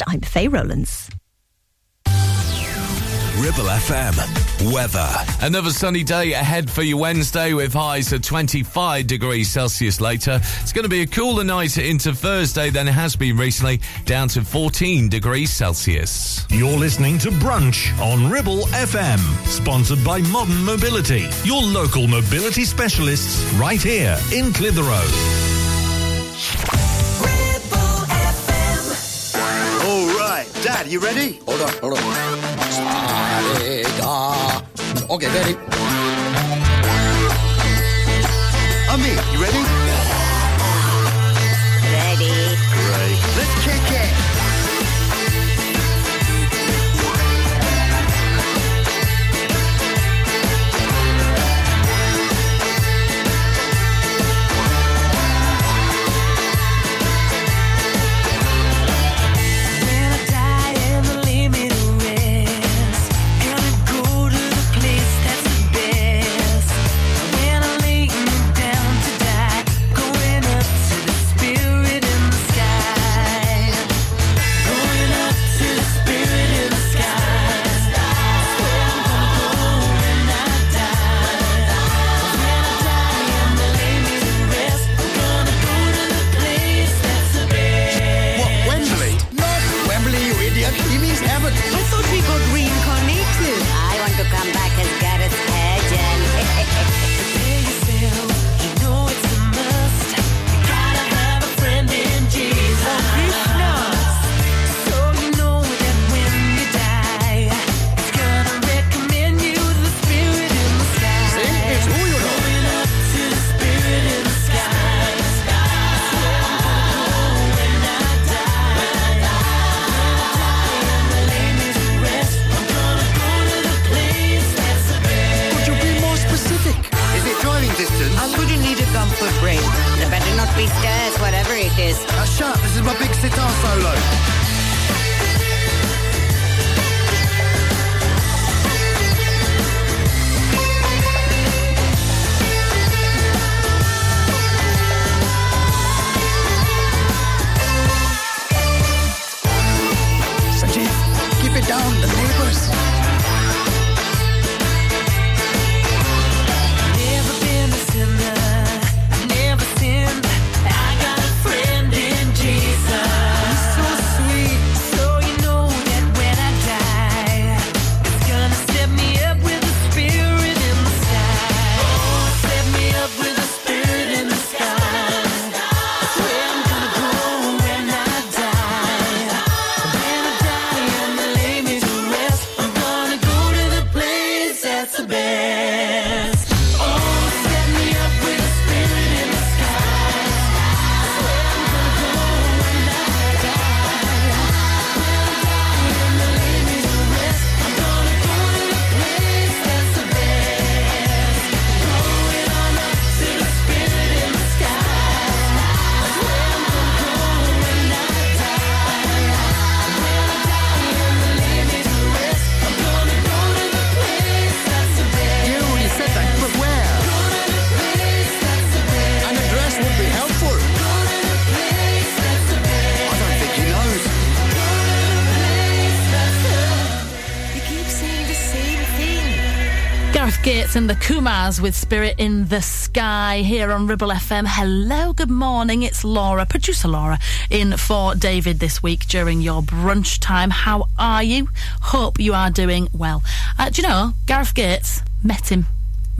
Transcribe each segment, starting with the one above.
Breakfast. I'm Faye Rowlands. Ribble FM. Weather. Another sunny day ahead for you Wednesday with highs of 25 degrees Celsius later. It's going to be a cooler night into Thursday than it has been recently, down to 14 degrees Celsius. You're listening to Brunch on Ribble FM, sponsored by Modern Mobility, your local mobility specialists right here in Clitheroe. Right, Dad, you ready? Hold on, hold on. Okay, ready. Ami, you ready? Ready. Great. Let's kick it. Gates and the Kumars with Spirit in the Sky here on Ribble FM. Hello, good morning. It's Laura, producer Laura, in for David this week during your brunch time. How are you? Hope you are doing well. Uh, do you know, Gareth Gates, met him.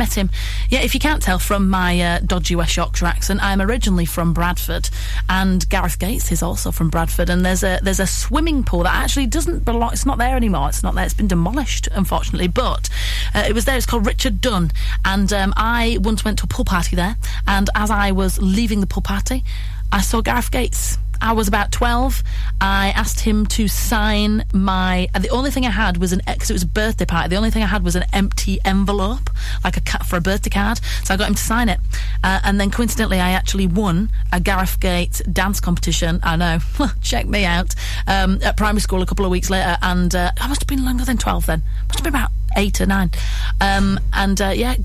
Met him. Yeah, if you can't tell from my uh, dodgy West Yorkshire accent, I'm originally from Bradford, and Gareth Gates is also from Bradford. And there's a there's a swimming pool that actually doesn't belong. It's not there anymore. It's not there. It's been demolished, unfortunately. But uh, it was there. It's called Richard Dunn, and um, I once went to a pool party there. And as I was leaving the pool party, I saw Gareth Gates. I was about 12. I asked him to sign my. uh, The only thing I had was an. Because it was a birthday party. The only thing I had was an empty envelope, like a cat for a birthday card. So I got him to sign it. Uh, and then coincidentally, I actually won a Gareth Gate dance competition. I know. Check me out. Um, at primary school a couple of weeks later. And uh, I must have been longer than 12 then. Must have been about eight or nine. Um, and uh, yeah.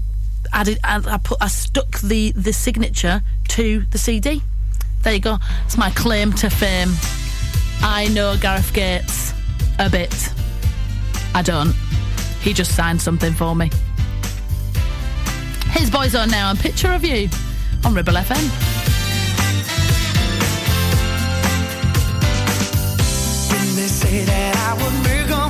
I, did, I, I put I stuck the, the signature to the CD. There you go. It's my claim to fame. I know Gareth Gates a bit. I don't. He just signed something for me. His boys are now and picture of you on Ribble FM. that I would move on.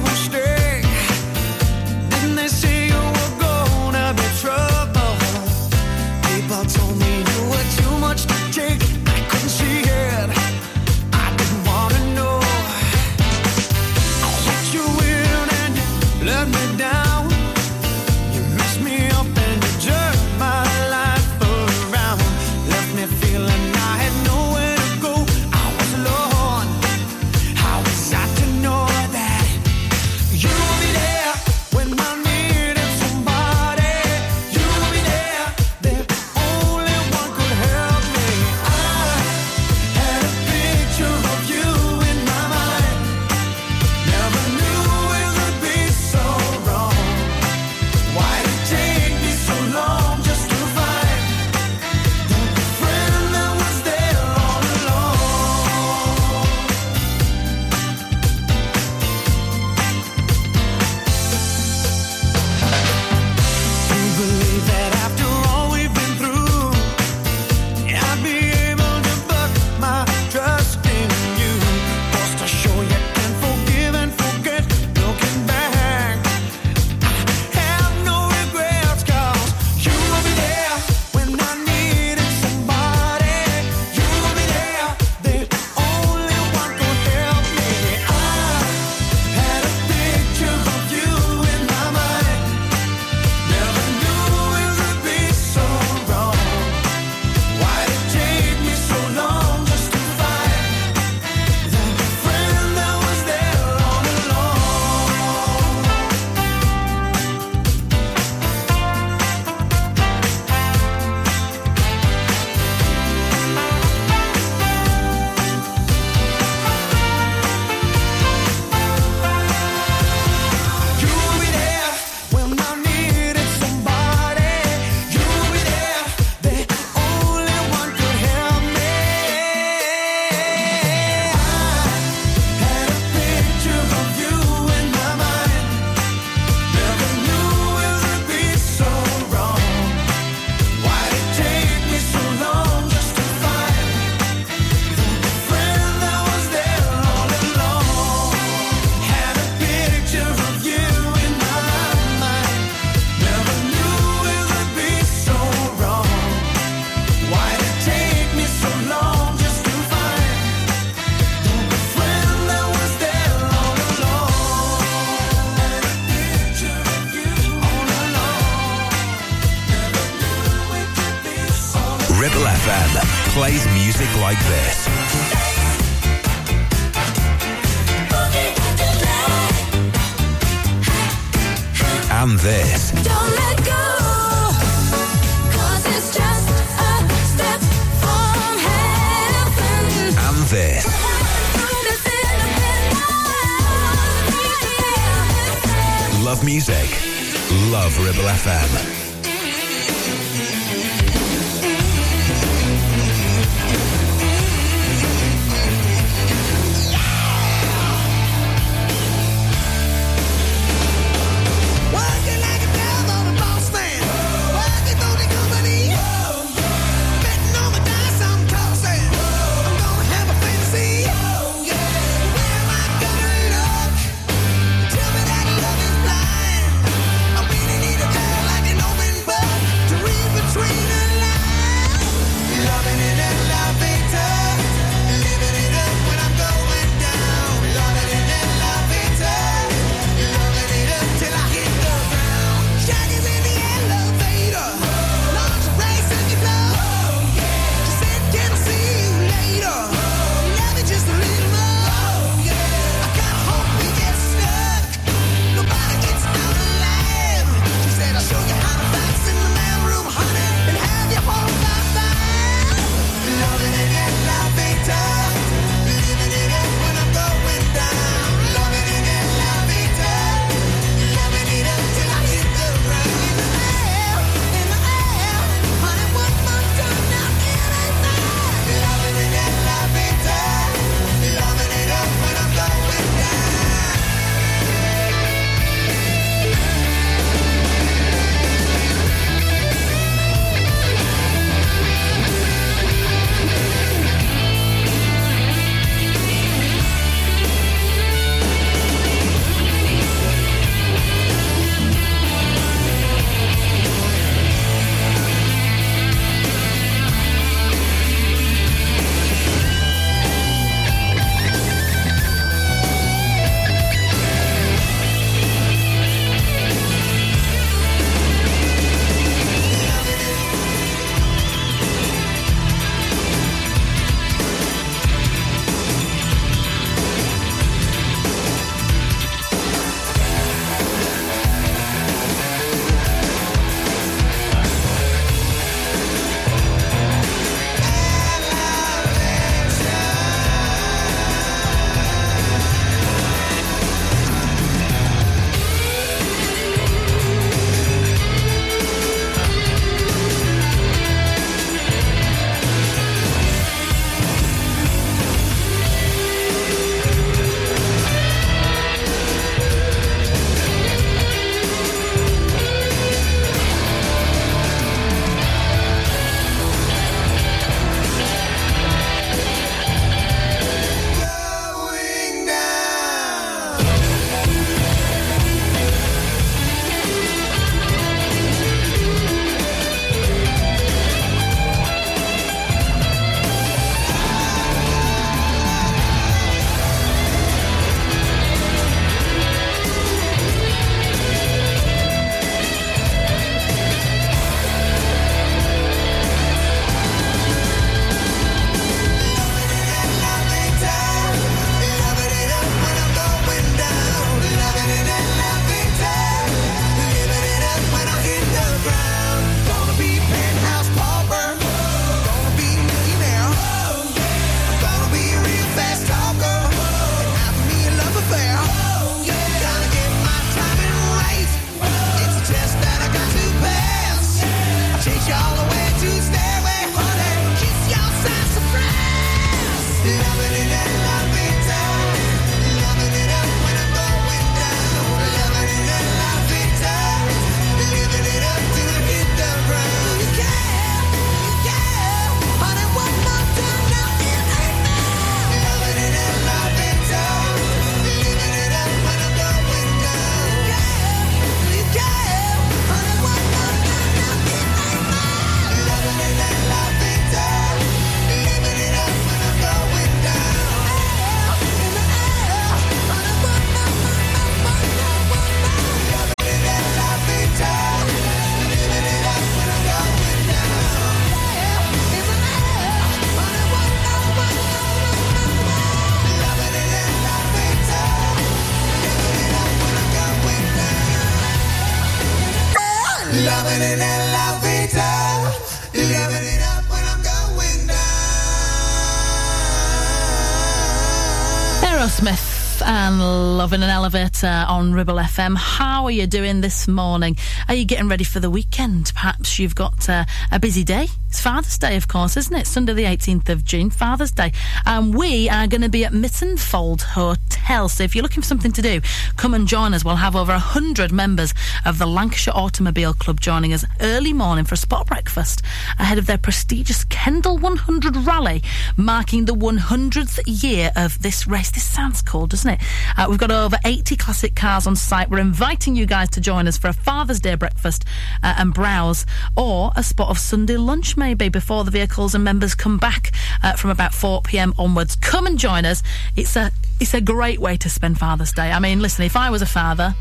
on Ribble FM. How are you doing this morning? Are you getting ready for the weekend? Perhaps you've got uh, a busy day. It's Father's Day, of course, isn't it? Sunday, the 18th of June, Father's Day. And we are going to be at Mytton Fold Hotel hell. So if you're looking for something to do, come and join us. We'll have over 100 members of the Lancashire Automobile Club joining us early morning for a spot breakfast ahead of their prestigious Kendal 100 rally, marking the 100th year of this race. This sounds cool, doesn't it? Uh, we've got over 80 classic cars on site. We're inviting you guys to join us for a Father's Day breakfast uh, and browse, or a spot of Sunday lunch maybe before the vehicles and members come back uh, from about 4 pm onwards. Come and join us. It's a it's a great way to spend Father's Day. I mean, listen, if I was a father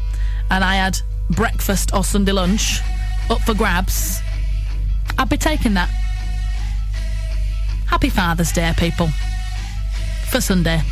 and I had breakfast or Sunday lunch up for grabs, I'd be taking that. Happy Father's Day, people, for Sunday.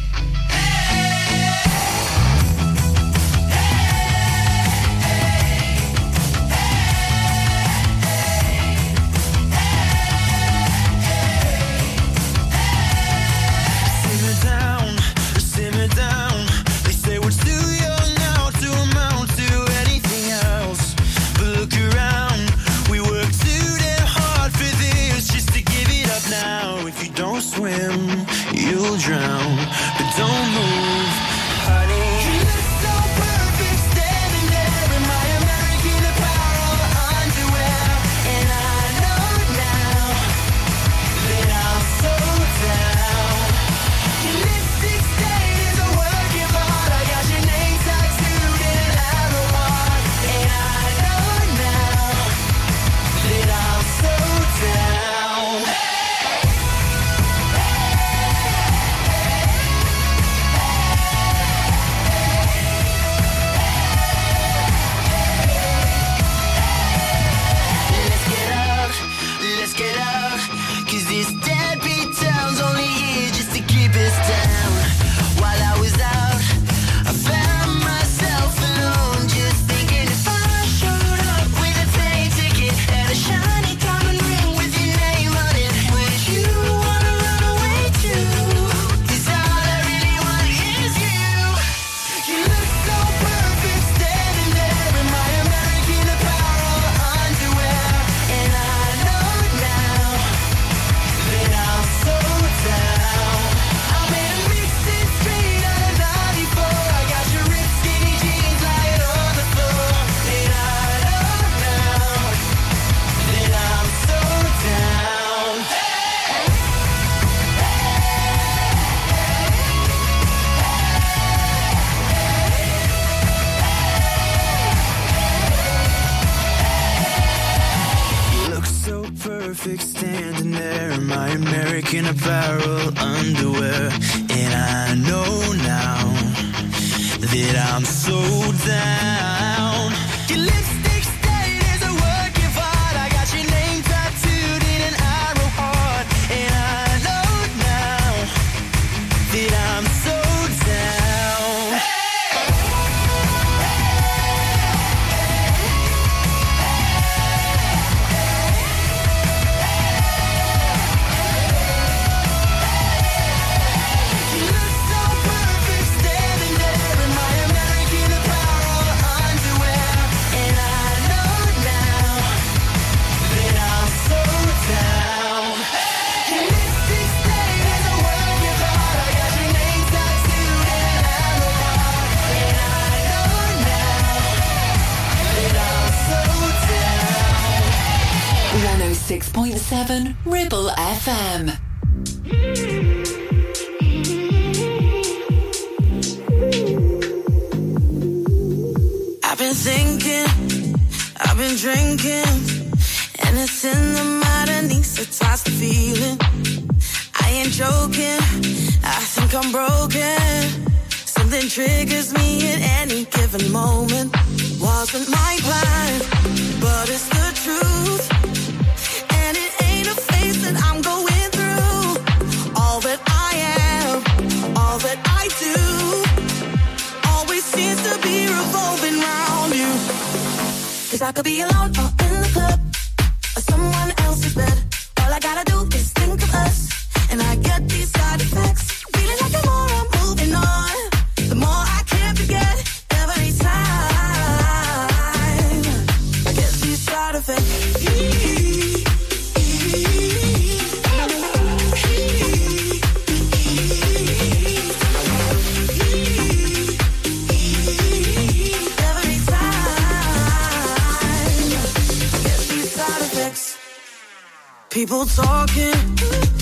Talking,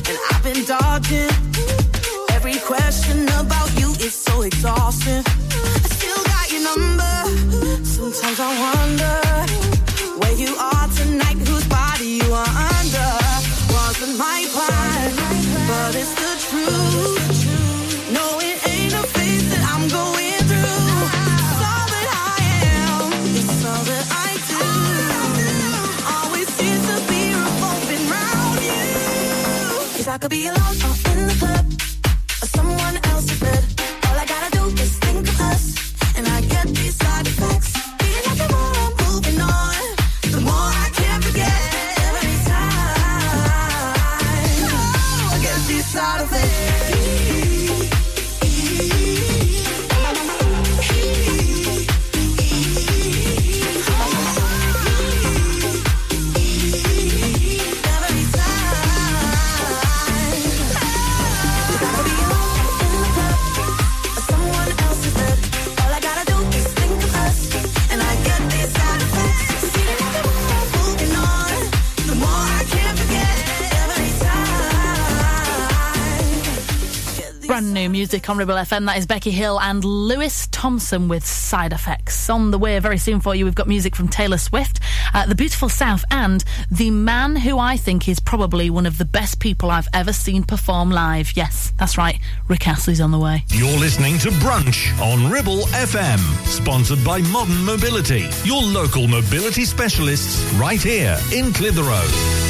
and I've been dodging. On Ribble FM. That is Becky Hill and Lewis Thompson with Side Effects. On the way very soon for you, we've got music from Taylor Swift, uh, The Beautiful South, and the man who I think is probably one of the best people I've ever seen perform live. Yes, that's right. Rick Astley's on the way. You're listening to Brunch on Ribble FM, sponsored by Modern Mobility, your local mobility specialists right here in Clitheroe.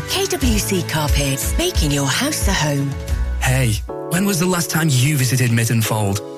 KWC Carpets, making your house a home. Hey, when was the last time you visited Mytton Fold?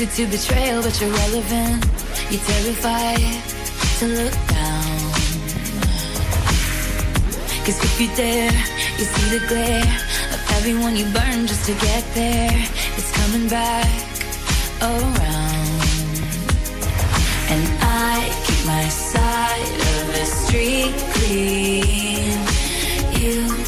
addicted to betrayal, but you're relevant. You're terrified to look down. Cause if you dare, you see the glare of everyone you burn just to get there. It's coming back around. And I keep my side of the street clean. You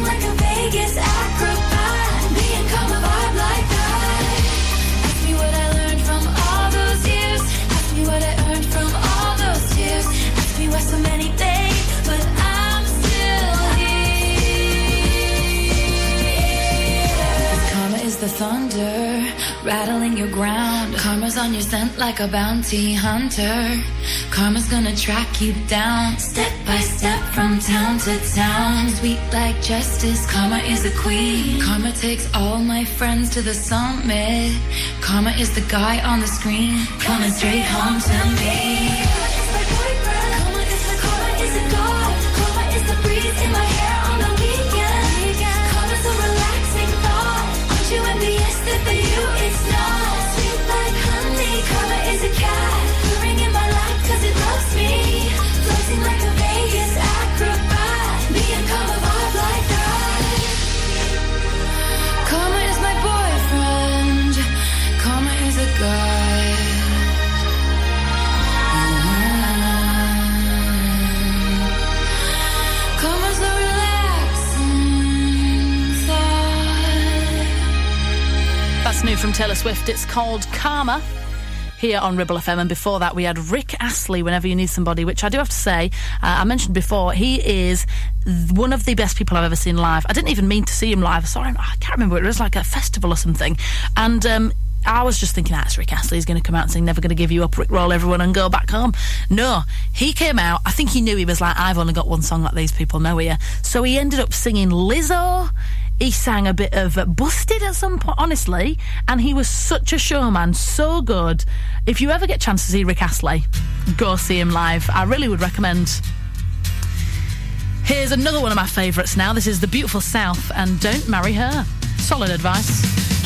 like a Vegas acrobat. Karma vibe like that. Ask me what I learned from all those years. Ask me what I earned from all those tears. Ask me why so many things, but I'm still here. Karma is the thunder rattling your ground. Karma's on your scent like a bounty hunter. Karma's gonna track you down. Step by step from town to town. Sweet like justice, Karma is a queen. Karma takes all my friends to the summit. Karma is the guy on the screen, coming straight home to me. From Taylor Swift. It's called Karma. Here on Ribble FM, and before that, we had Rick Astley. Whenever you need somebody, which I do have to say, uh, I mentioned before, he is one of the best people I've ever seen live. I didn't even mean to see him live. Sorry, I can't remember. It was like a festival or something, and um, I was just thinking, that's Rick Astley. He's going to come out and sing "Never Going to Give You Up," Rick Roll everyone, and go back home. No, he came out. I think he knew he was like, I've only got one song like these people know here. So he ended up singing Lizzo. He sang a bit of Busted at some point, honestly, and he was such a showman, so good. If you ever get a chance to see Rick Astley, go see him live. I really would recommend. Here's another one of my favourites now. This is The Beautiful South and Don't Marry Her. Solid advice.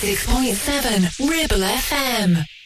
106.7 Ribble FM.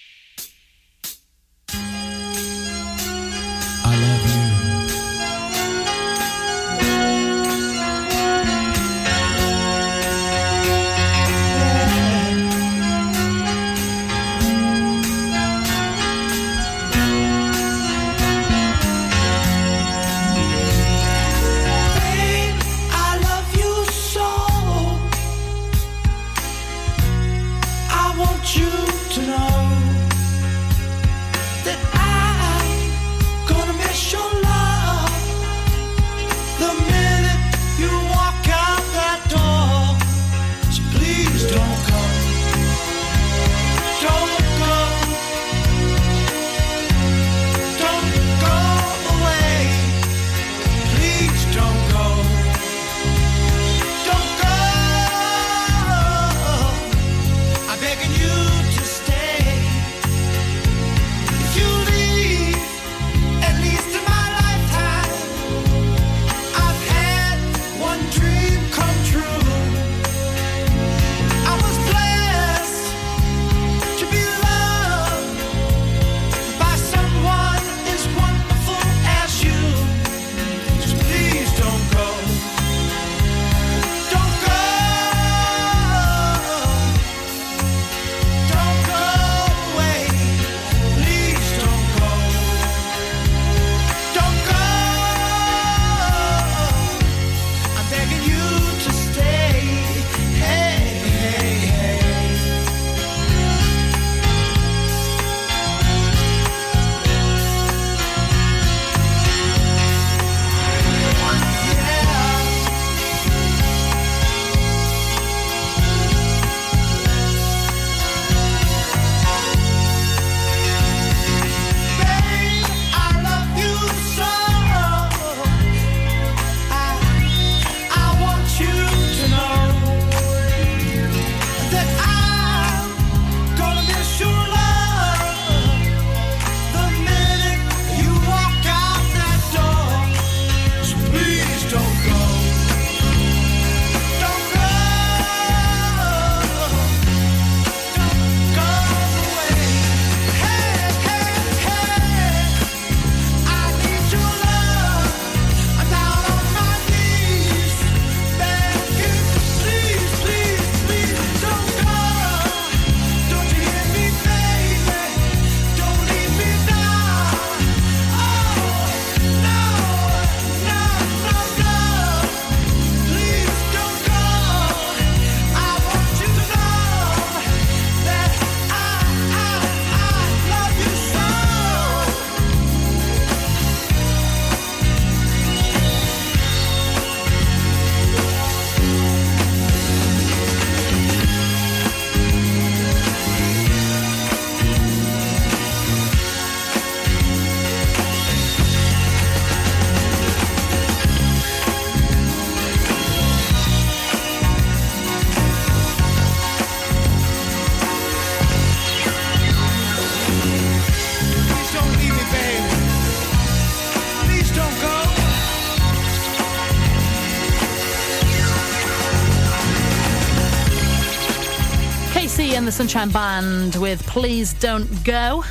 Sunshine Band with Please Don't Go.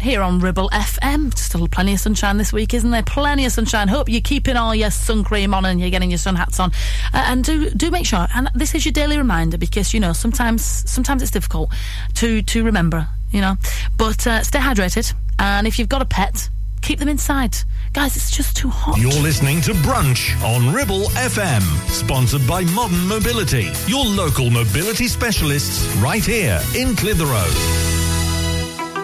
Here on Ribble FM. Still plenty of sunshine this week, isn't there? Plenty of sunshine. Hope you're keeping all your sun cream on and you're getting your sun hats on. Uh, and do do make sure. And this is your daily reminder because you know sometimes sometimes it's difficult to to remember. You know, but uh, stay hydrated. And if you've got a pet, keep them inside. Guys, it's just too hot. You're listening to Brunch on Ribble FM, sponsored by Modern Mobility, your local mobility specialists right here in Clitheroe.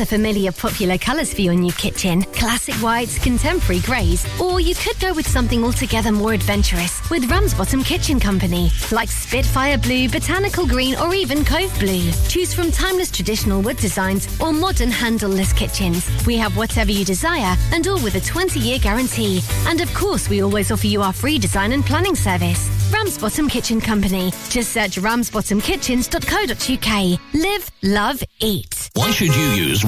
the familiar popular colours for your new kitchen classic whites, contemporary greys, or you could go with something altogether more adventurous with Ramsbottom Kitchen Company, like Spitfire Blue, Botanical Green, or even Cove Blue. Choose from timeless traditional wood designs or modern handleless kitchens. We have whatever you desire and all with a 20 year guarantee. And of course, we always offer you our free design and planning service. Ramsbottom Kitchen Company. Just search ramsbottomkitchens.co.uk. Live, love, eat. Why should you use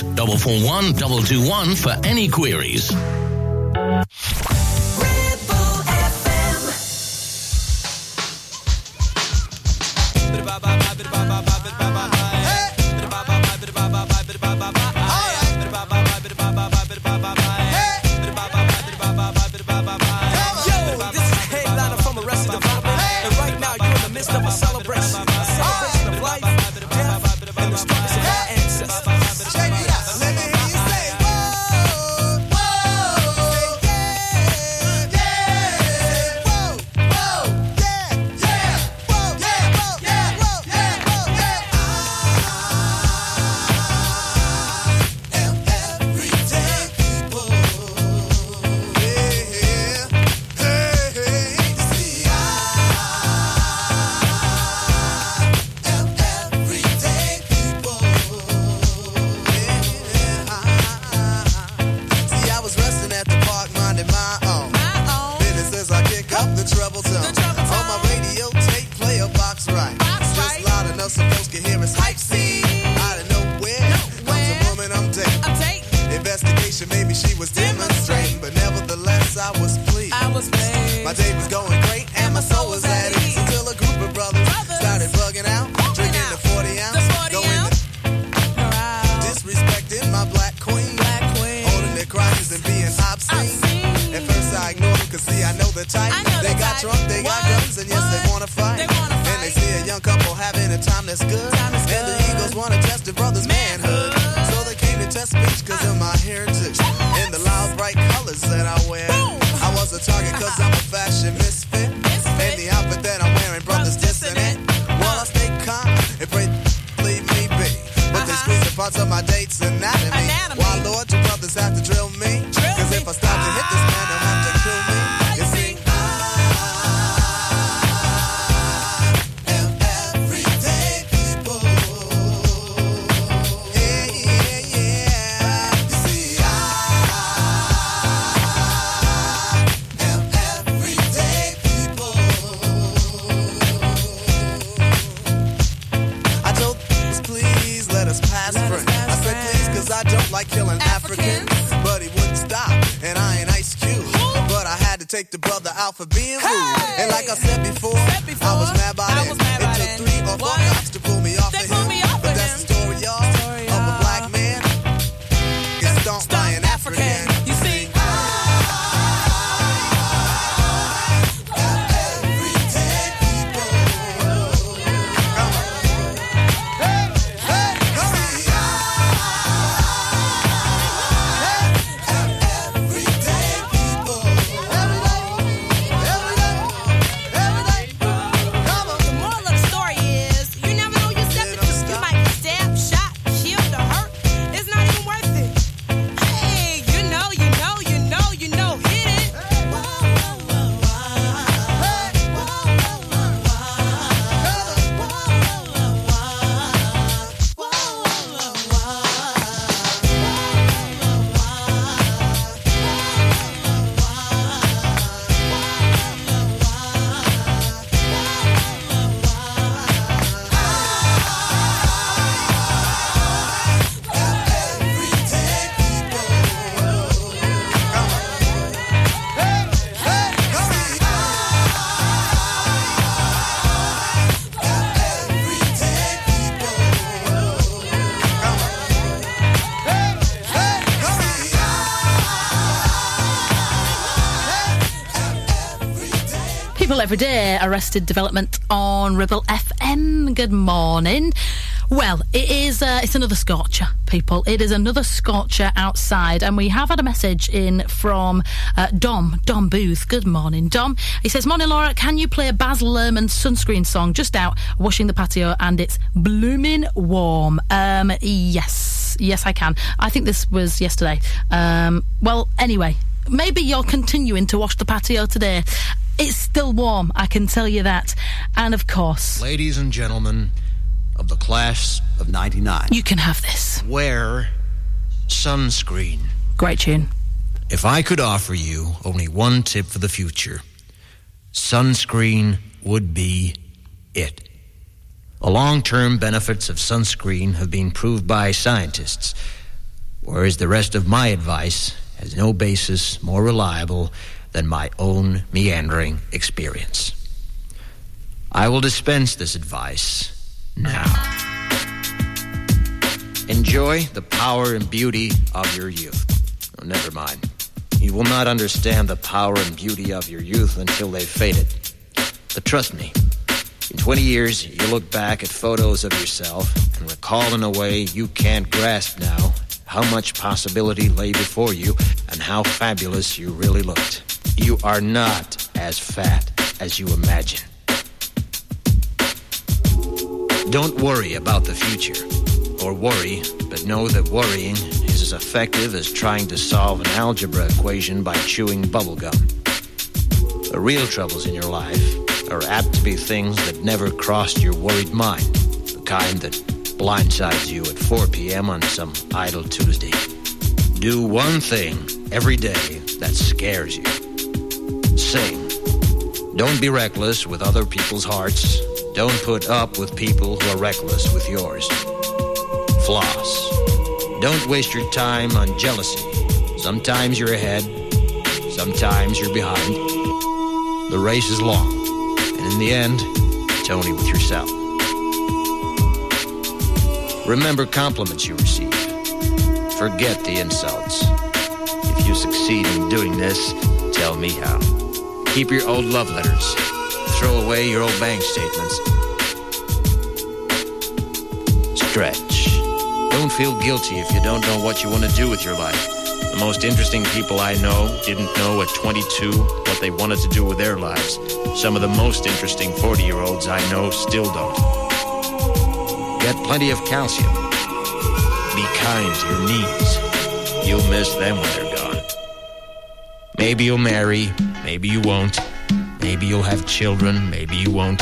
441 221 for any queries. People every day, Arrested Development on Ribble FM. Good morning. Well, it is. Uh, it's another scorcher, people. It is another scorcher outside, and we have had a message in from uh, Dom Dom Booth. Good morning, Dom. He says, "Morning, Laura. Can you play a Baz Luhrmann sunscreen song just out washing the patio, and it's blooming warm." Um, yes, yes, I can. I think this was yesterday. Um, well, anyway, maybe you're continuing to wash the patio today. It's still warm, I can tell you that. And of course, Ladies and gentlemen of the class of 99. you can have this. Wear sunscreen. Great tune. If I could offer you only one tip for the future, sunscreen would be it. The long term benefits of sunscreen have been proved by scientists, whereas the rest of my advice has no basis more reliable than my own meandering experience. I will dispense this advice now. Enjoy the power and beauty of your youth. Oh, never mind. You will not understand the power and beauty of your youth until they've faded. But trust me, in 20 years, you look back at photos of yourself and recall in a way you can't grasp now how much possibility lay before you and how fabulous you really looked. You are not as fat as you imagine. Don't worry about the future. Or worry, but know that worrying is as effective as trying to solve an algebra equation by chewing bubblegum. The real troubles in your life are apt to be things that never crossed your worried mind, the kind that blindsides you at 4 p.m. on some idle Tuesday. Do one thing every day that scares you. Sing. Don't be reckless with other people's hearts. Don't put up with people who are reckless with yours. Floss. Don't waste your time on jealousy. Sometimes you're ahead, sometimes you're behind. The race is long, and in the end, it's only with yourself. Remember compliments you receive. Forget the insults. If you succeed in doing this, tell me how. Keep your old love letters. Throw away your old bank statements. Stretch. Don't feel guilty if you don't know what you want to do with your life. The most interesting people I know didn't know at 22 what they wanted to do with their lives. Some of the most interesting 40 year olds I know still don't. Get plenty of calcium. Be kind to your knees. You'll miss them when they're. Maybe you'll marry, maybe you won't. Maybe you'll have children, maybe you won't.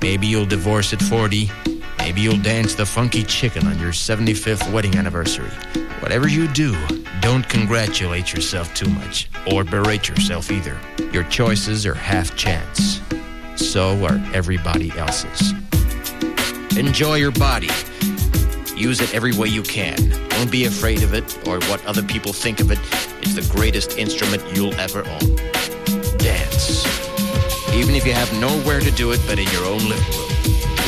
Maybe you'll divorce at 40. Maybe you'll dance the funky chicken on your 75th wedding anniversary. Whatever you do, don't congratulate yourself too much, or berate yourself either. Your choices are half chance. So are everybody else's. Enjoy your body. Use it every way you can. Don't be afraid of it or what other people think of it. It's the greatest instrument you'll ever own. dance. Even if you have nowhere to do it but in your own living room.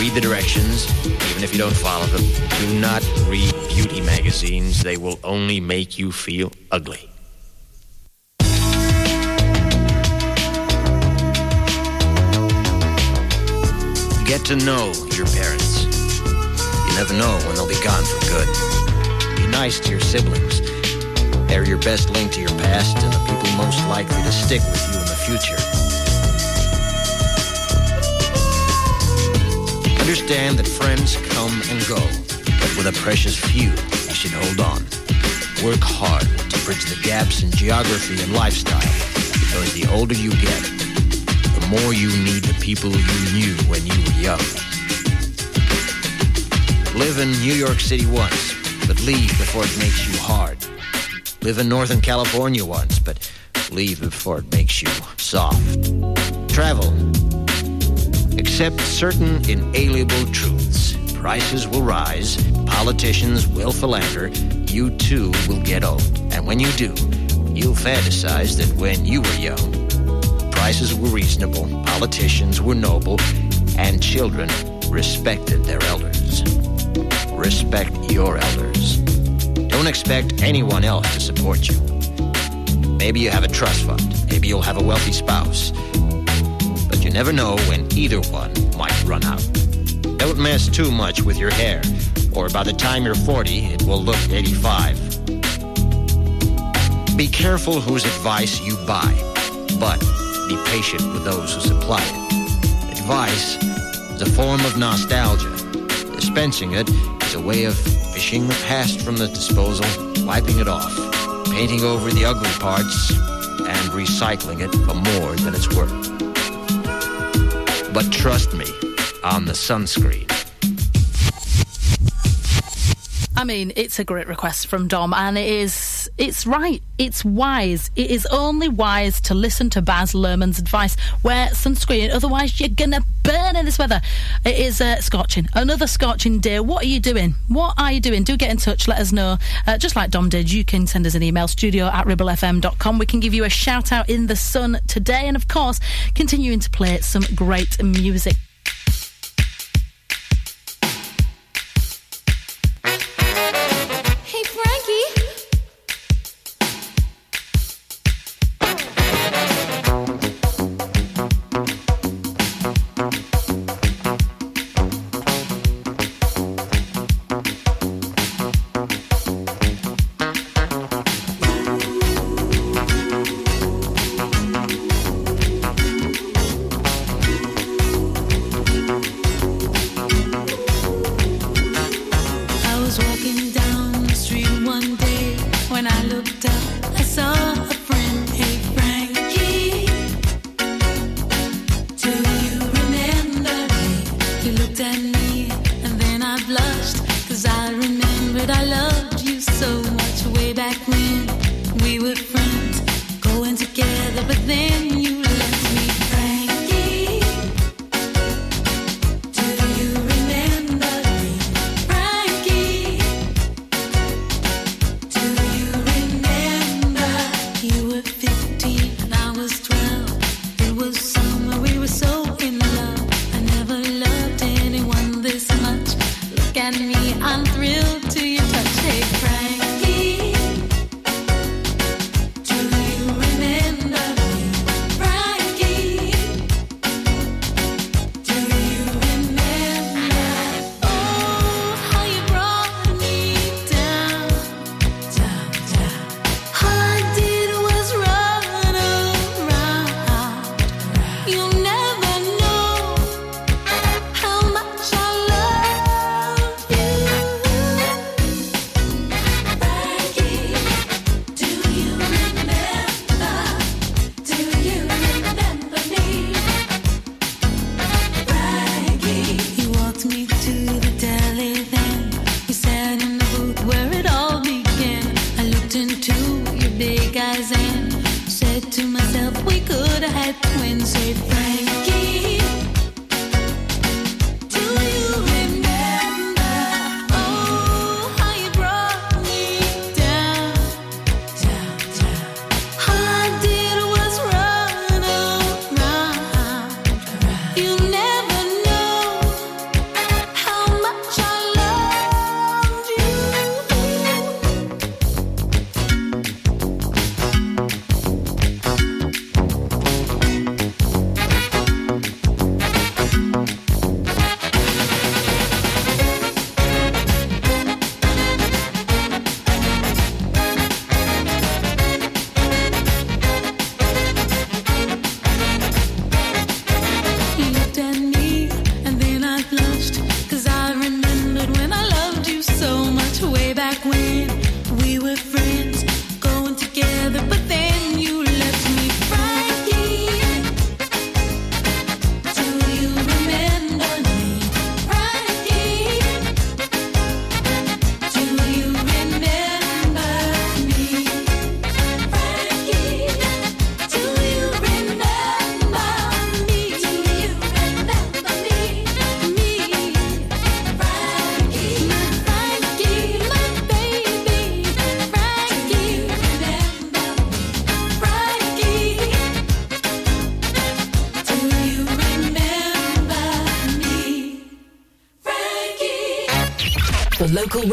Read the directions, even if you don't follow them. Do not read beauty magazines. They will only make you feel ugly. Get to know your parents. You never know when they'll be gone for good. Be nice to your siblings. They're your best link to your past and the people most likely to stick with you in the future. Understand that friends come and go, but with a precious few, you should hold on. Work hard to bridge the gaps in geography and lifestyle, because the older you get, the more you need the people you knew when you were young. Live in New York City once, but leave before it makes you hard. Live in Northern California once, but leave before it makes you soft. Travel. Accept certain inalienable truths. Prices will rise, politicians will philander, you too will get old. And when you do, you'll fantasize that when you were young, prices were reasonable, politicians were noble, and children respected their elders. Respect your elders. Don't expect anyone else to support you. Maybe you have a trust fund. Maybe you'll have a wealthy spouse. But you never know when either one might run out. Don't mess too much with your hair, or by the time you're 40, it will look 85. Be careful whose advice you buy, but be patient with those who supply it. Advice is a form of nostalgia. Dispensing it is a way of fishing the past from the disposal, wiping it off, painting over the ugly parts, and recycling it for more than it's worth. But trust me on the sunscreen. I mean, it's a great request from Dom, and it is, it's right, it's wise. It is only wise to listen to Baz Luhrmann's advice. Wear sunscreen, otherwise you're gonna burn in this weather. It is uh, scorching, another scorching day. What are you doing? What are you doing? Do get in touch, let us know. Uh, just like Dom did, you can send us an email, studio at ribblefm.com. We can give you a shout out in the sun today, and of course, continuing to play some great music.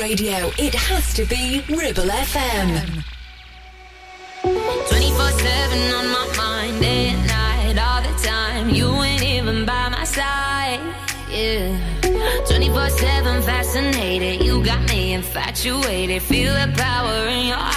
Radio, it has to be Ribble FM. 24 7 on my mind, day and night, all the time. You ain't even by my side, yeah. 24 7 fascinated, you got me infatuated. Feel the power in your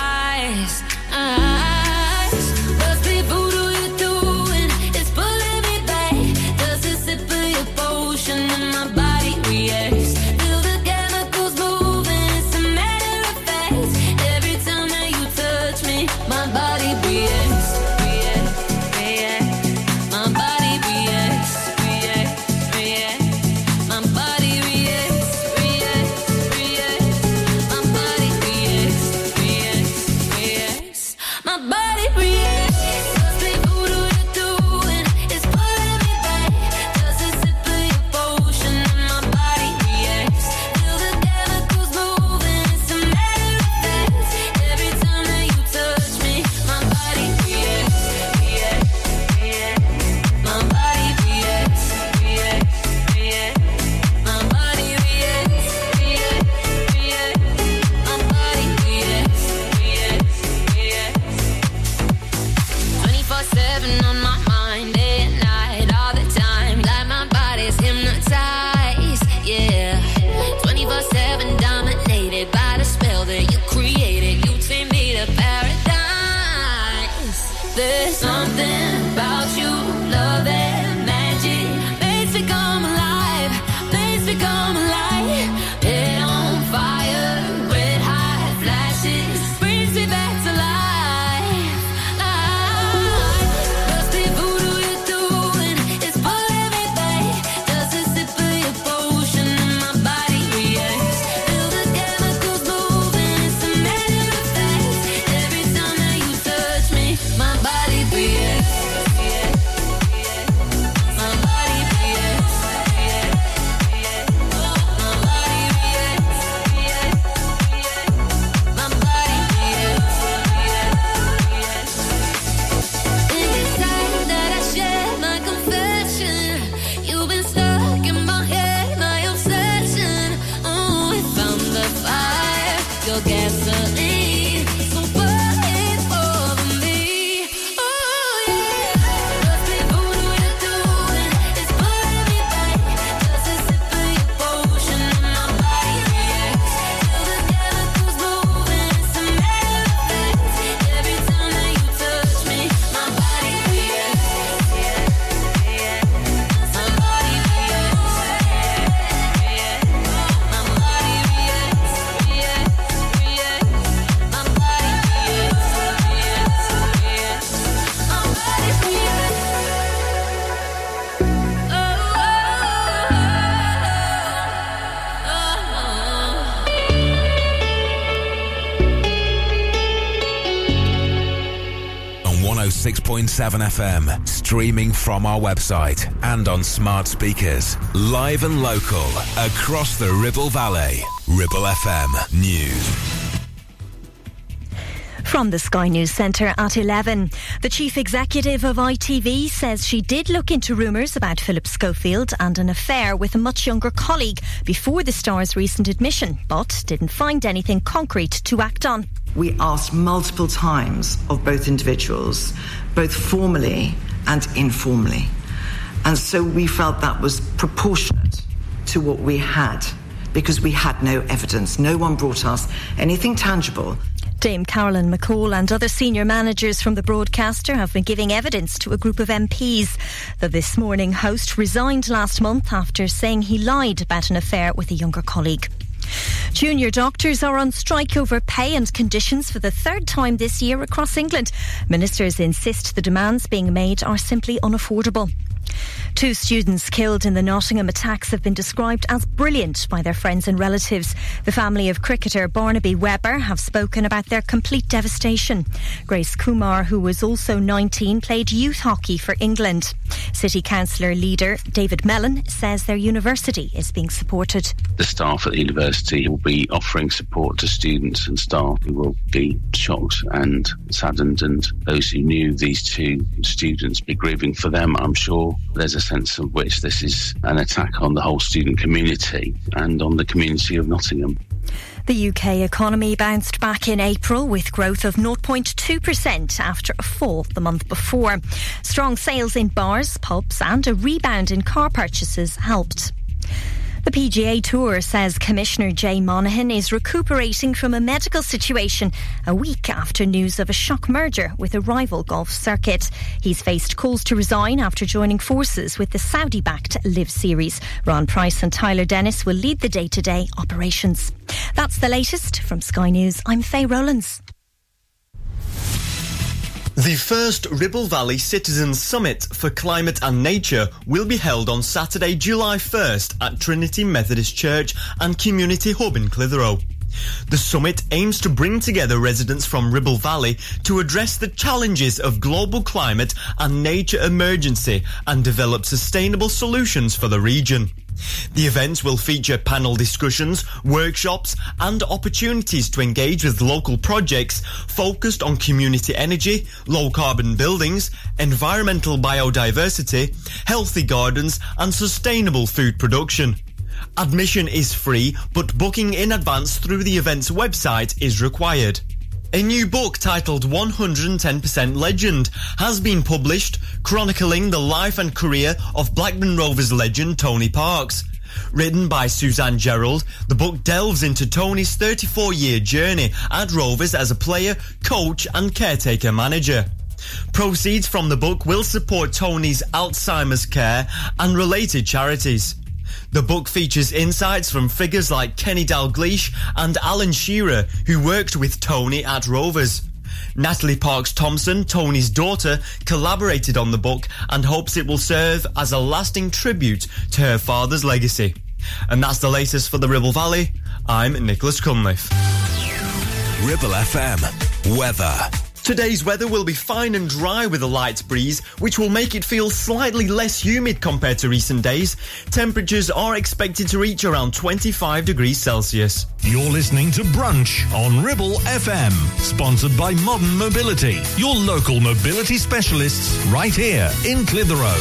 FM, streaming from our website and on smart speakers. Live and local across the Ribble Valley. Ribble FM News. From the Sky News Centre at 11. The chief executive of ITV says she did look into rumours about Philip Schofield and an affair with a much younger colleague before the star's recent admission, but didn't find anything concrete to act on. We asked multiple times of both individuals, both formally and informally. And so we felt that was proportionate to what we had because we had no evidence. No one brought us anything tangible. Dame Carolyn McCall and other senior managers from the broadcaster have been giving evidence to a group of MPs. The This Morning host resigned last month after saying he lied about an affair with a younger colleague. Junior doctors are on strike over pay and conditions for the third time this year across England. Ministers insist the demands being made are simply unaffordable. Two students killed in the Nottingham attacks have been described as brilliant by their friends and relatives. The family of cricketer Barnaby Webber have spoken about their complete devastation. Grace Kumar, who was also 19, played youth hockey for England. City Councillor leader David Mellen says their university is being supported. The staff at the university will be offering support to students and staff who will be shocked and saddened, and those who knew these two students be grieving for them, I'm sure. There's a sense of which this is an attack on the whole student community and on the community of Nottingham. The UK economy bounced back in April with growth of 0.2% after a fall the month before. Strong sales in bars, pubs, and a rebound in car purchases helped. The PGA Tour says Commissioner Jay Monahan is recuperating from a medical situation a week after news of a shock merger with a rival golf circuit. He's faced calls to resign after joining forces with the Saudi backed LIV Series. Ron Price and Tyler Dennis will lead the day to day operations. That's the latest from Sky News. I'm Faye Rowlands. The first Ribble Valley Citizens Summit for Climate and Nature will be held on Saturday, July 1st at Trinity Methodist Church and Community Hub in Clitheroe. The summit aims to bring together residents from Ribble Valley to address the challenges of global climate and nature emergency and develop sustainable solutions for the region. The event will feature panel discussions, workshops and opportunities to engage with local projects focused on community energy, low carbon buildings, environmental biodiversity, healthy gardens and sustainable food production. Admission is free, but booking in advance through the event's website is required. A new book titled 110% Legend has been published, chronicling the life and career of Blackburn Rovers legend Tony Parkes. Written by Suzanne Gerald, the book delves into Tony's 34 year journey at Rovers as a player, coach, and caretaker manager. Proceeds from the book will support Tony's Alzheimer's care and related charities. The book features insights from figures like Kenny Dalglish and Alan Shearer, who worked with Tony at Rovers. Natalie Parkes Thompson, Tony's daughter, collaborated on the book and hopes it will serve as a lasting tribute to her father's legacy. And that's the latest for the Ribble Valley. I'm Nicholas Cunliffe. Ribble FM. Weather. Today's weather will be fine and dry with a light breeze, which will make it feel slightly less humid compared to recent days. Temperatures are expected to reach around 25 degrees Celsius. You're listening to Brunch on Ribble FM, sponsored by Modern Mobility, your local mobility specialists right here in Clitheroe.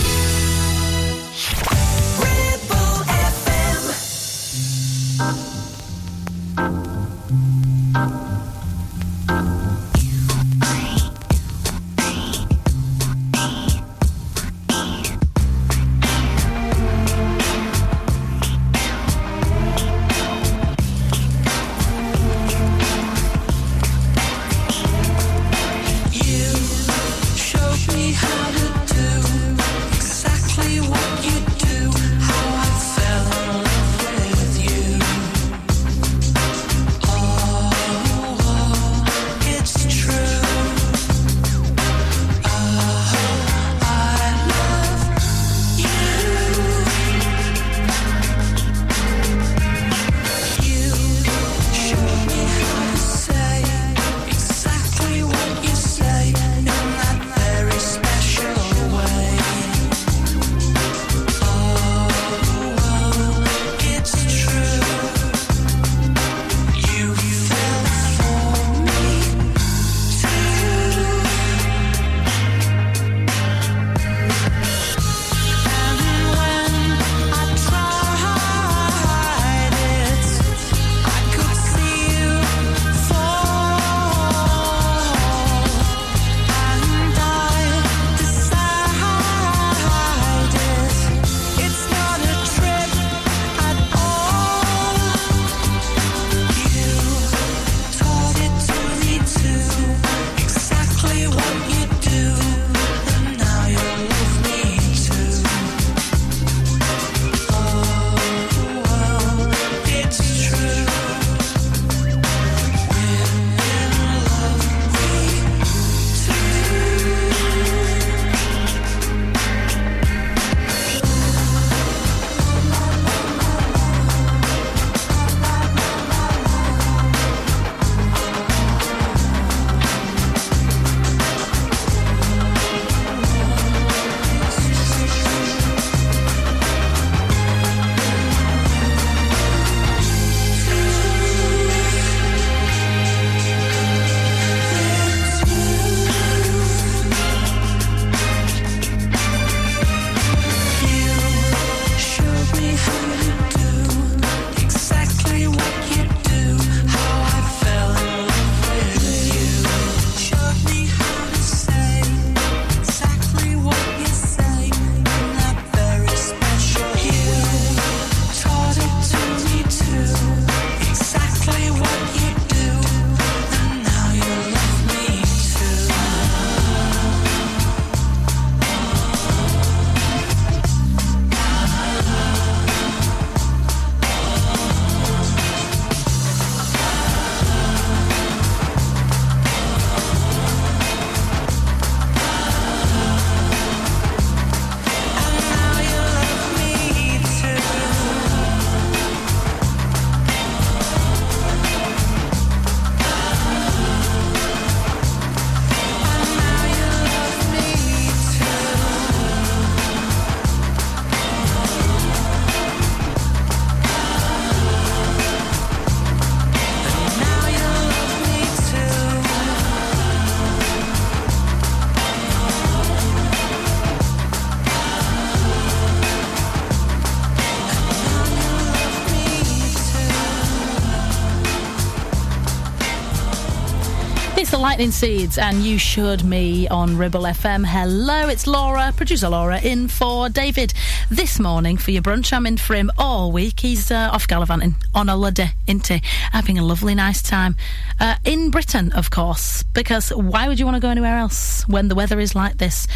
Lightning Seeds and You Showed Me on Ribble FM. Hello, it's Laura, producer Laura, in for David this morning for your brunch. I'm in for him all week. He's uh, off gallivanting on holiday, into having a lovely, nice time uh, in Britain, of course. Because why would you want to go anywhere else when the weather is like this?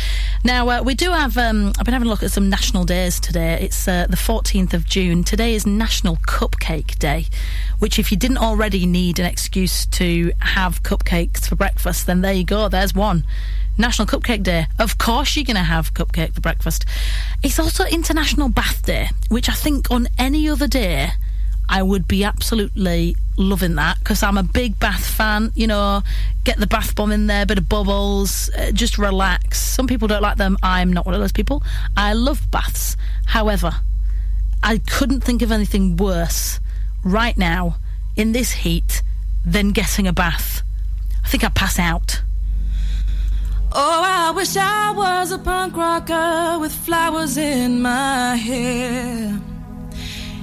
Now uh, we do have. Um, I've been having a look at some national days today. It's uh, the 14th of June. Today is National Cupcake Day, which if you didn't already need an excuse to have cupcakes for breakfast, then there you go. There's one. National Cupcake Day. Of course, you're going to have cupcake for breakfast. It's also International Bath Day, which I think on any other day I would be absolutely loving that because I'm a big bath fan. You know, get the bath bomb in there, bit of bubbles, uh, just relax. Some people don't like them. I'm not one of those people. I love baths. However, I couldn't think of anything worse right now in this heat than getting a bath. I think I'd pass out. Oh, I wish I was a punk rocker with flowers in my hair.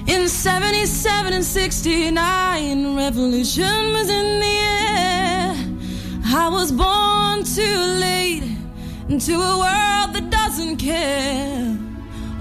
In 77 and 69, revolution was in the air. I was born too late into a world that doesn't care.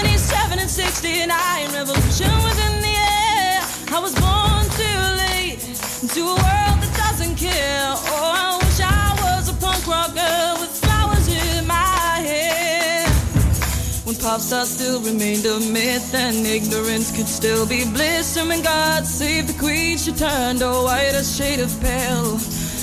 In 77 and 69, revolution was in the air. I was born too late into a world that doesn't care. Oh, I wish I was a punk rocker with flowers in my hair. When pop stars still remained a myth and ignorance could still be bliss. And when God saved the queen, she turned a whiter shade of pale.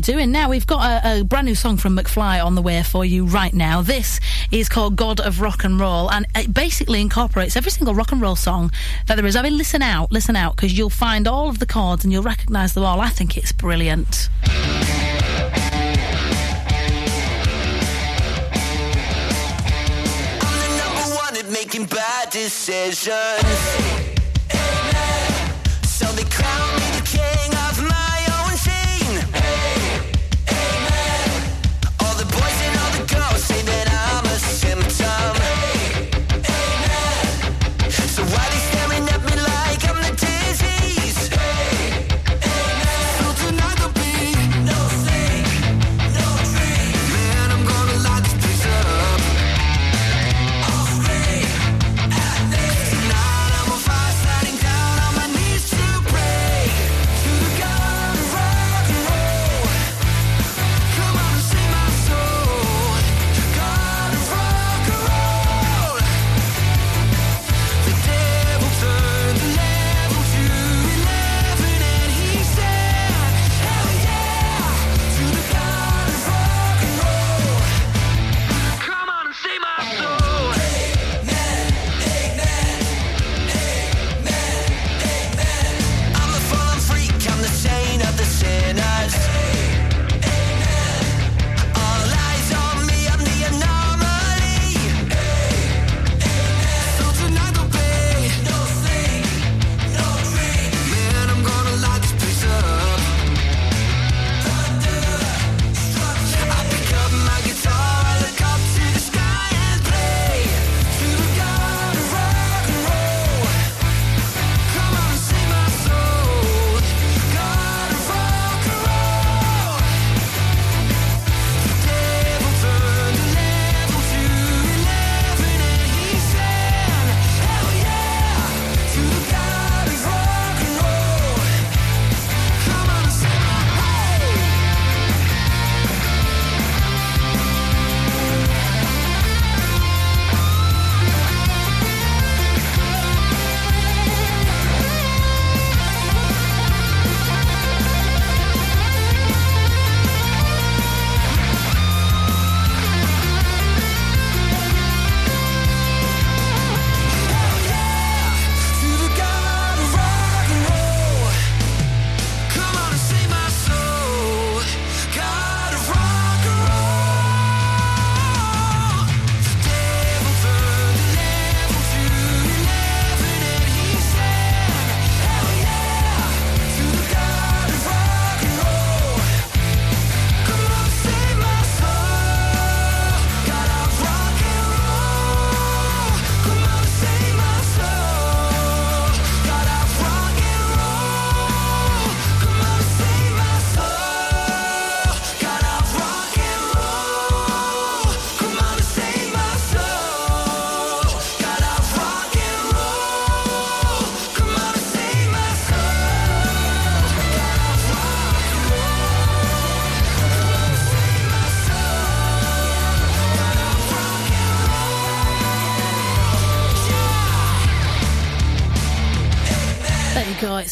How are doing? Now, we've got a, a, brand new song from McFly on the way for you right now. This is called God of Rock and Roll, and it basically incorporates every single rock and roll song that there is. I mean, listen out, listen out, because you'll find all of the chords and you'll recognise them all. I think it's brilliant. making bad decisions.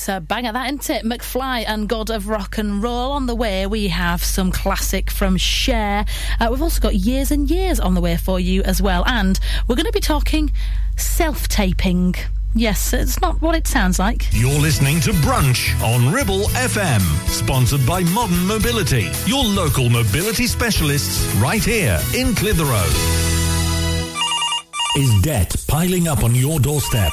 You go. It's a banger, that isn't it? McFly and God of Rock and Roll on the way. We have some classic from Cher. Uh, we've also got years and years on the way for you as well, and we're going to be talking self-taping. Yes, it's not what it sounds like. You're listening to Brunch on Ribble FM, sponsored by Modern Mobility, your local mobility specialists right here in Clitheroe. Is debt piling up on your doorstep?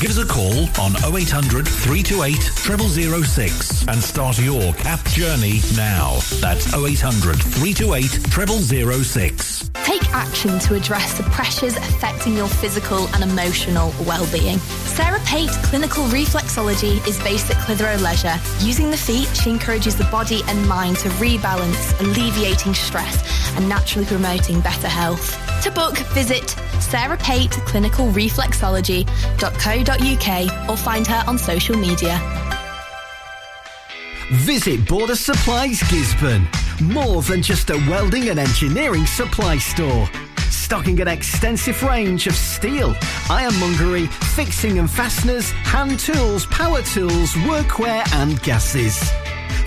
Give us a call on 0800 328 0006 and start your CAP journey now. That's 0800 328 0006. Take action to address the pressures affecting your physical and emotional well-being. Sarah Pate Clinical Reflexology is based at Clitheroe Leisure. Using the feet, she encourages the body and mind to rebalance, alleviating stress and naturally promoting better health. To book, visit sarahpateclinicalreflexology.co.uk or find her on social media. Visit Border Supplies Gisburn. More than just a welding and engineering supply store. Stocking an extensive range of steel, ironmongery, fixing and fasteners, hand tools, power tools, workwear and gases.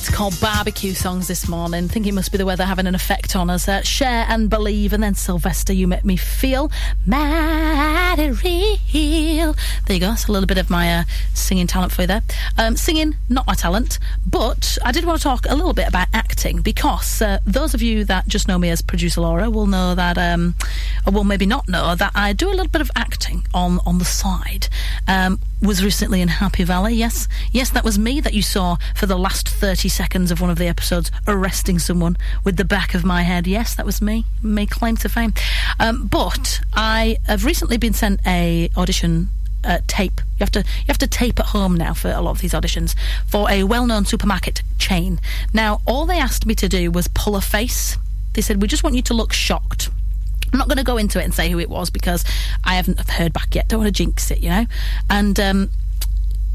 Like called barbecue songs this morning. Think it must be the weather having an effect on us. Uh, Cher and believe, and then Sylvester, you make me feel mighty real. There you go. That's a little bit of my uh, singing talent for you there. Um, singing, not my talent, but I did want to talk a little bit about acting because uh, those of you that just know me as producer Laura will know that, um, or will maybe not know that I do a little bit of acting on on the side. Um, was recently in Happy Valley. Yes, yes, that was me that you saw for the last last 30 seconds of one of the episodes arresting someone with the back of my head. Yes, that was me. May claim to fame. Um, but I have recently been sent a audition uh, tape. You have to you have to tape at home now for a lot of these auditions for a well-known supermarket chain. Now, all they asked me to do was pull a face. They said, "We just want you to look shocked." I'm not going to go into it and say who it was because I haven't heard back yet. Don't want to jinx it, you know. And um,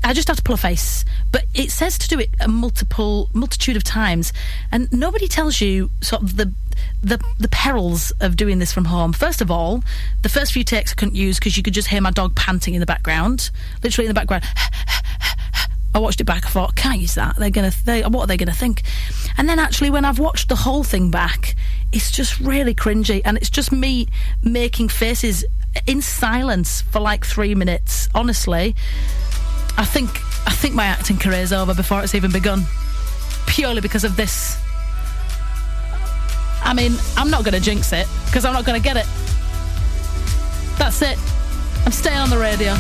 I just have to pull a face, but it says to do it a multiple multitude of times, and nobody tells you sort of the the the perils of doing this from home. First of all, the first few takes I couldn't use because you could just hear my dog panting in the background, literally in the background. I watched it back. I thought, can't use that. They're gonna. They, what are they gonna think? And then actually, when I've watched the whole thing back, it's just really cringy, and it's just me making faces in silence for like three minutes. Honestly, I think I think my acting career is over before it's even begun, purely because of this. I mean, I'm not going to jinx it because I'm not going to get it. That's it. I'm staying on the radio.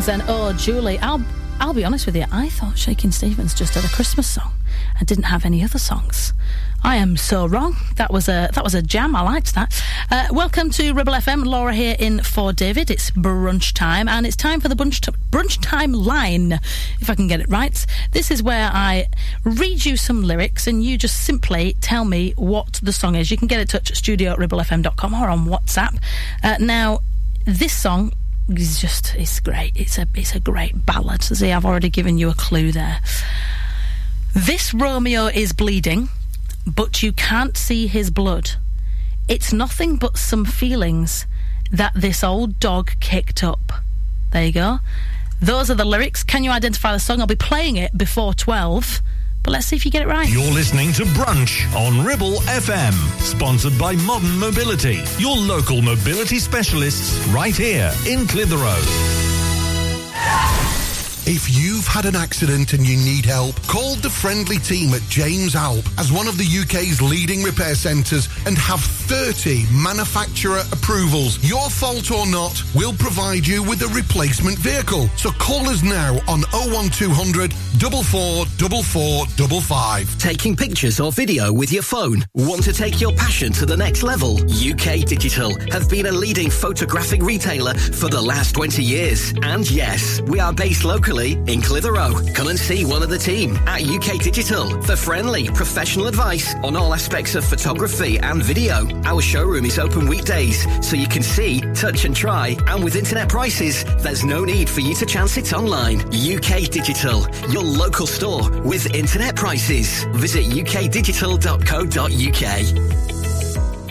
Stevens and Oh Julie. I'll I'll be honest with you. I thought Shakin' Stevens just had a Christmas song and didn't have any other songs. I am so wrong. That was a that was a jam. I liked that. Uh, welcome to Ribble FM. Laura here in for David. It's brunch time and it's time for the brunch t- brunch time line. If I can get it right. This is where I read you some lyrics and you just simply tell me what the song is. You can get in touch at studio at ribblefm.com or on WhatsApp. Uh, now, this song is just it's great. It's a it's a great ballad. See, I've already given you a clue there. This Romeo is bleeding, but you can't see his blood. It's nothing but some feelings that this old dog kicked up. There you go. Those are the lyrics. Can you identify the song? I'll be playing it before 12, but let's see if you get it right. You're listening to Brunch on Ribble FM, sponsored by Modern Mobility, your local mobility specialists right here in Clitheroe. If you've had an accident and you need help, call the friendly team at James Alpe as one of the UK's leading repair centres and have 30 manufacturer approvals. Your fault or not, we'll provide you with a replacement vehicle. So call us now on 01200 444455. Taking pictures or video with your phone? Want to take your passion to the next level? UK Digital have been a leading photographic retailer for the last 20 years. And yes, we are based locally in Clitheroe. Come and see one of the team at UK Digital for friendly, professional advice on all aspects of photography and video. Our showroom is open weekdays, so you can see, touch and try. And with internet prices, there's no need for you to chance it online. UK Digital, your local store with internet prices. Visit ukdigital.co.uk.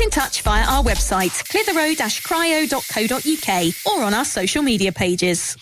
in touch via our website, clitheroe-cryo.co.uk or on our social media pages.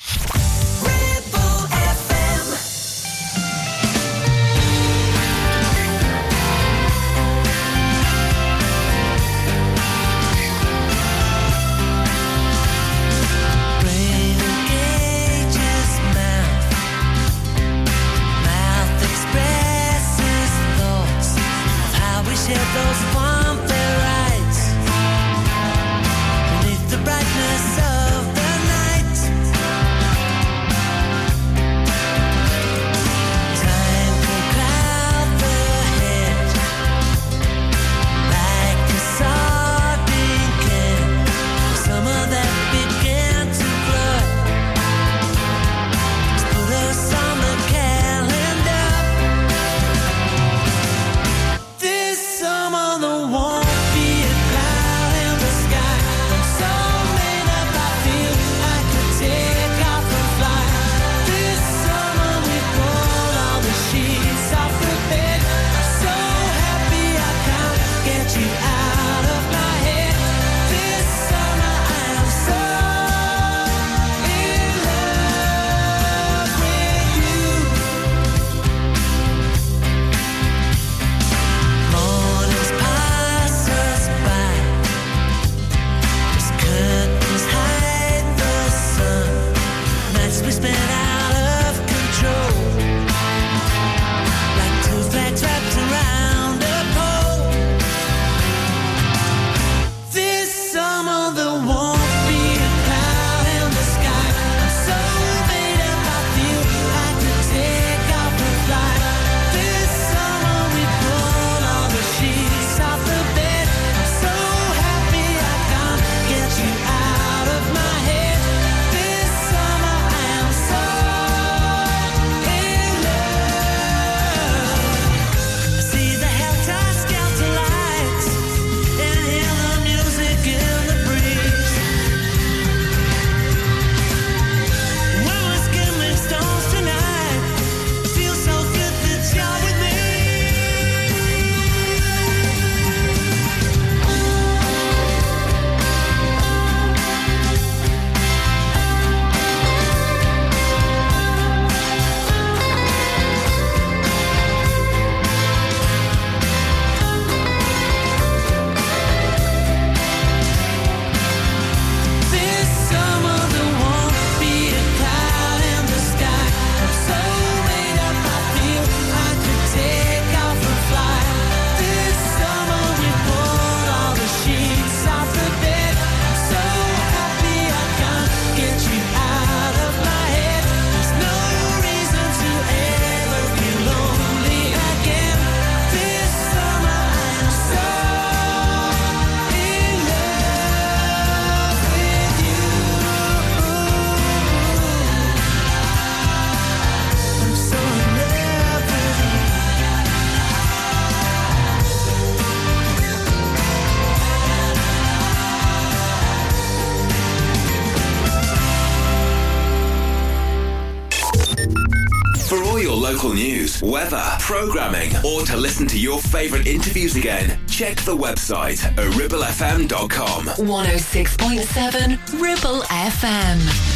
Favourite interviews again, check the website ribblefm.com. 106.7 Ribble FM.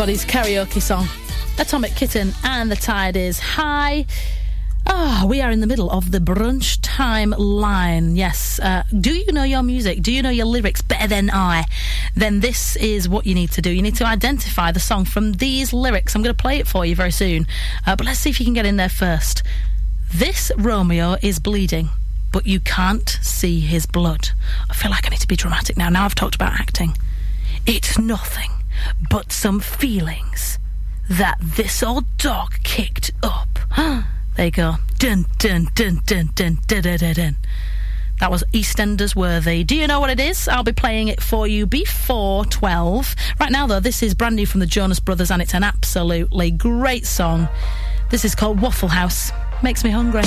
Everybody's karaoke song. Atomic Kitten and the tide is high. Ah, we are in the middle of the brunch time line. Yes. Uh, do you know your music? Do you know your lyrics better than I? Then this is what you need to do. You need to identify the song from these lyrics. I'm going to play it for you very soon. Uh, but let's see if you can get in there first. This Romeo is bleeding, but you can't see his blood. I feel like I need to be dramatic now. Now I've talked about acting. It's nothing but some feelings that this old dog kicked up. there you go. Dun dun dun dun dun dun dun dun. dun. That was EastEnders Worthy. Do you know what it is? I'll be playing it for you before 12. Right now, though, this is brand new from the Jonas Brothers, and it's an absolutely great song. This is called Waffle House. Makes me hungry.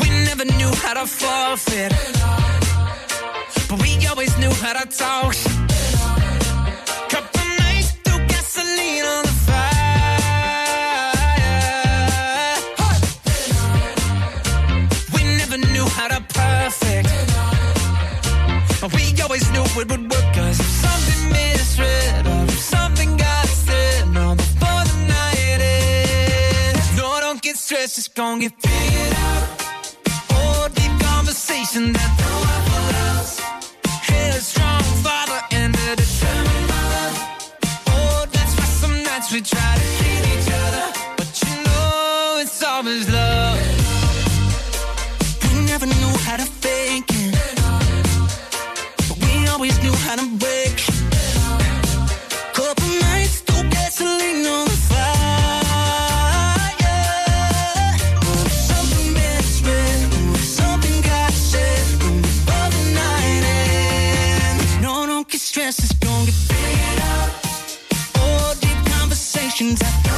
We never knew how to forfeit, but we always knew how to talk. Gasoline on the fire. We never knew how to perfect, but we always knew it would work. Cause if something misread or if something got said, no, before the night ends. No, don't get stressed, it's gonna get figured out. Conversation that the Waffle House. Headstrong father and a determined mother. Oh, that's why some nights we try to hate each other, but you know it's always love. We never knew how to fake it, but we always knew how to break. Couple conversations at the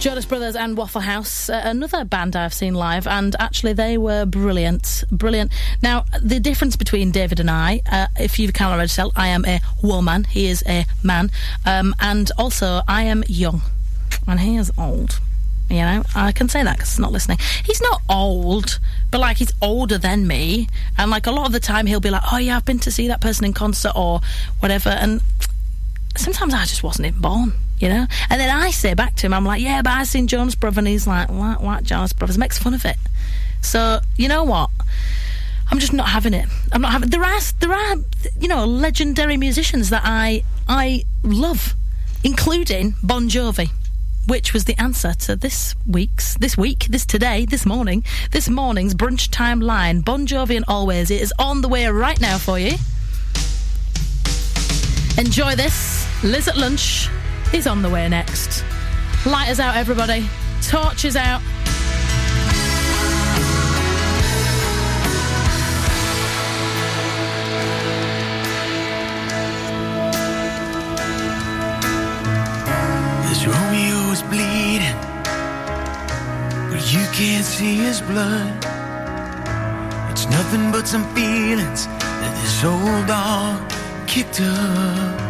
Jonas Brothers and Waffle House, uh, another band I've seen live, and actually they were brilliant, brilliant. Now, the difference between David and I, uh, if you can't already tell, I am a woman, he is a man, um, and also I am young, and he is old. You know, I can say that because he's not listening. He's not old, but like he's older than me, and like a lot of the time he'll be like, "Oh yeah, I've been to see that person in concert or whatever," and sometimes I just wasn't even born, you know? And then I say back to him, I'm like, yeah, but I seen Jonas Brothers, and he's like, what, what, Brothers? Makes fun of it. So, you know what? I'm just not having it. I'm not having. There are, there are, you know, legendary musicians that I, I love, including Bon Jovi, which was the answer to this week's, this week, this today, this morning, this morning's brunch time line. Bon Jovi and Always. It is on the way right now for you. Enjoy this. Liz at lunch is on the way next. Lighters out, everybody. Torches out. This Romeo is bleeding, but you can't see his blood. It's nothing but some feelings that this old dog kicked up.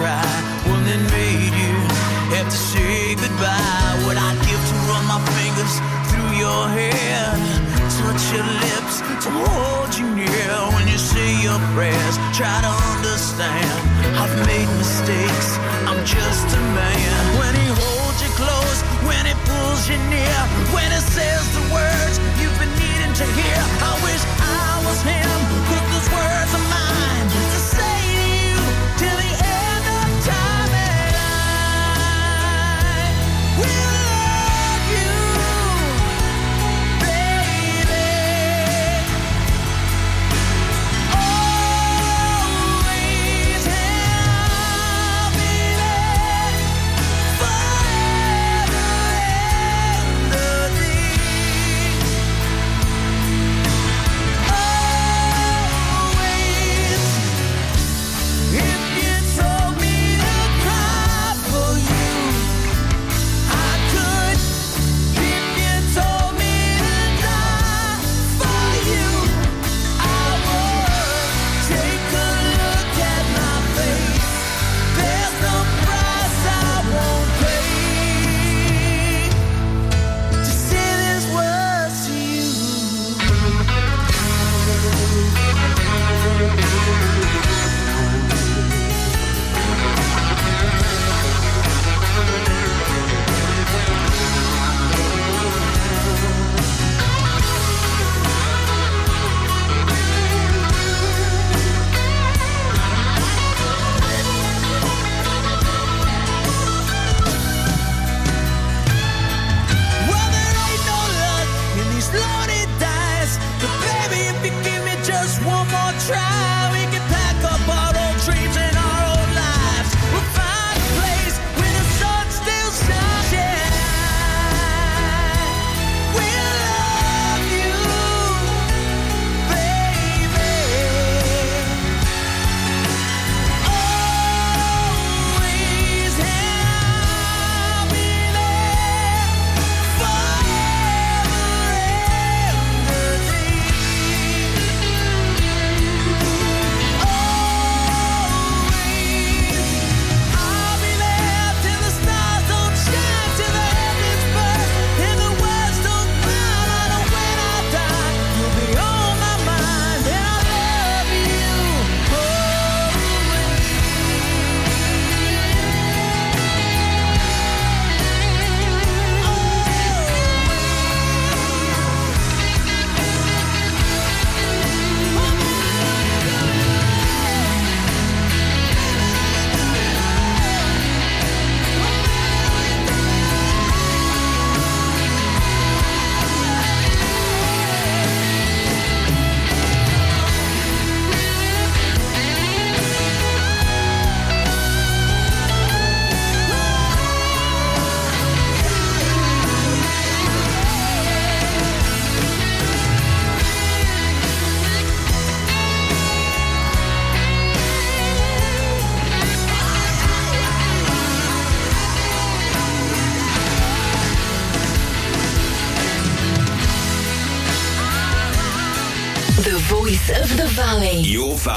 cry, one that made you have to say goodbye. What I'd give to run my fingers through your hair, touch your lips, to hold you near when you say your prayers. Try to understand, I've made mistakes. I'm just a man. When he holds you close, when he pulls you near, when he says the words you've been needing to hear. I wish I was him, but those words are mine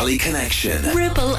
Valley Connection. Ribble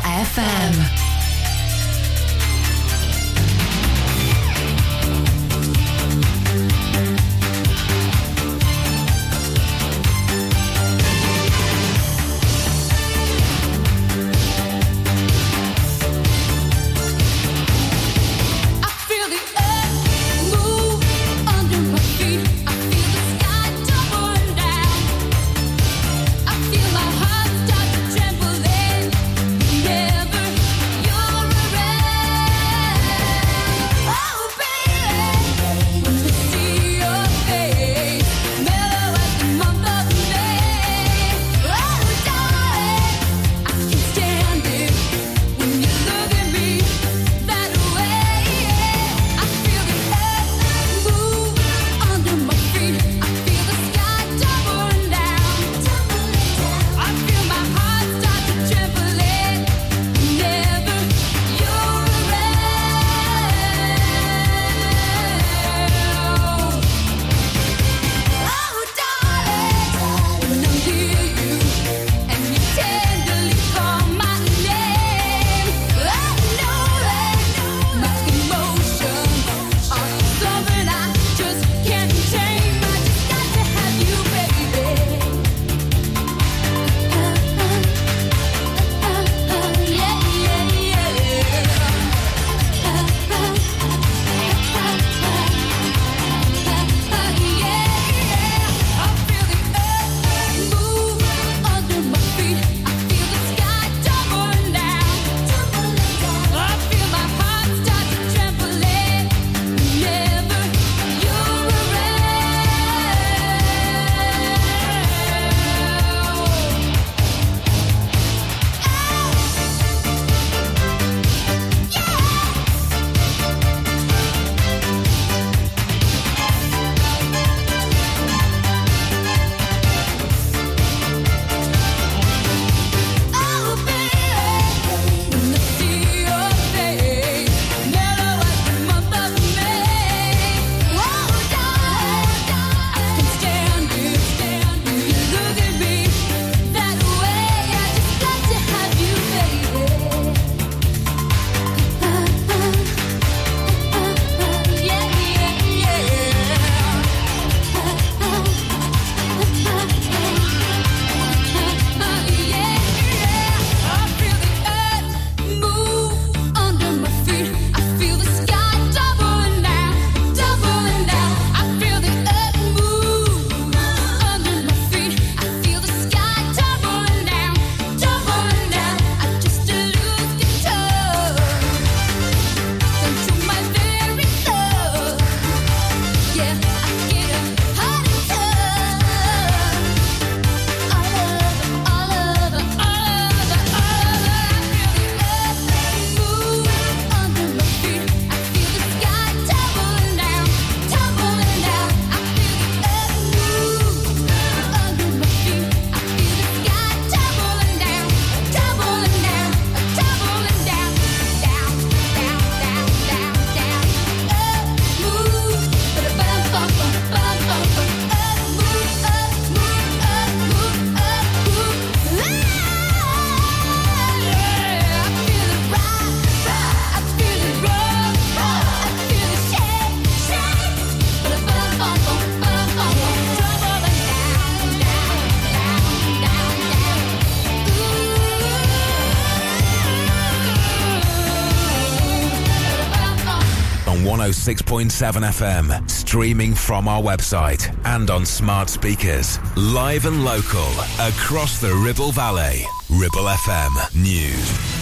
FM, streaming from our website and on smart speakers. Live and local, across the Ribble Valley. Ribble FM News.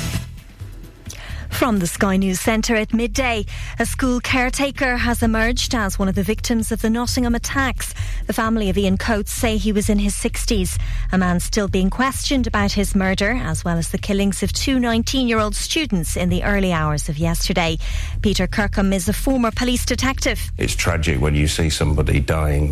From the Sky News Centre at midday, a school caretaker has emerged as one of the victims of the Nottingham attacks. The family of Ian Coates say he was in his 60s. A man still being questioned about his murder, as well as the killings of two 19 year old students in the early hours of yesterday. Peter Kirkham is a former police detective. It's tragic when you see somebody dying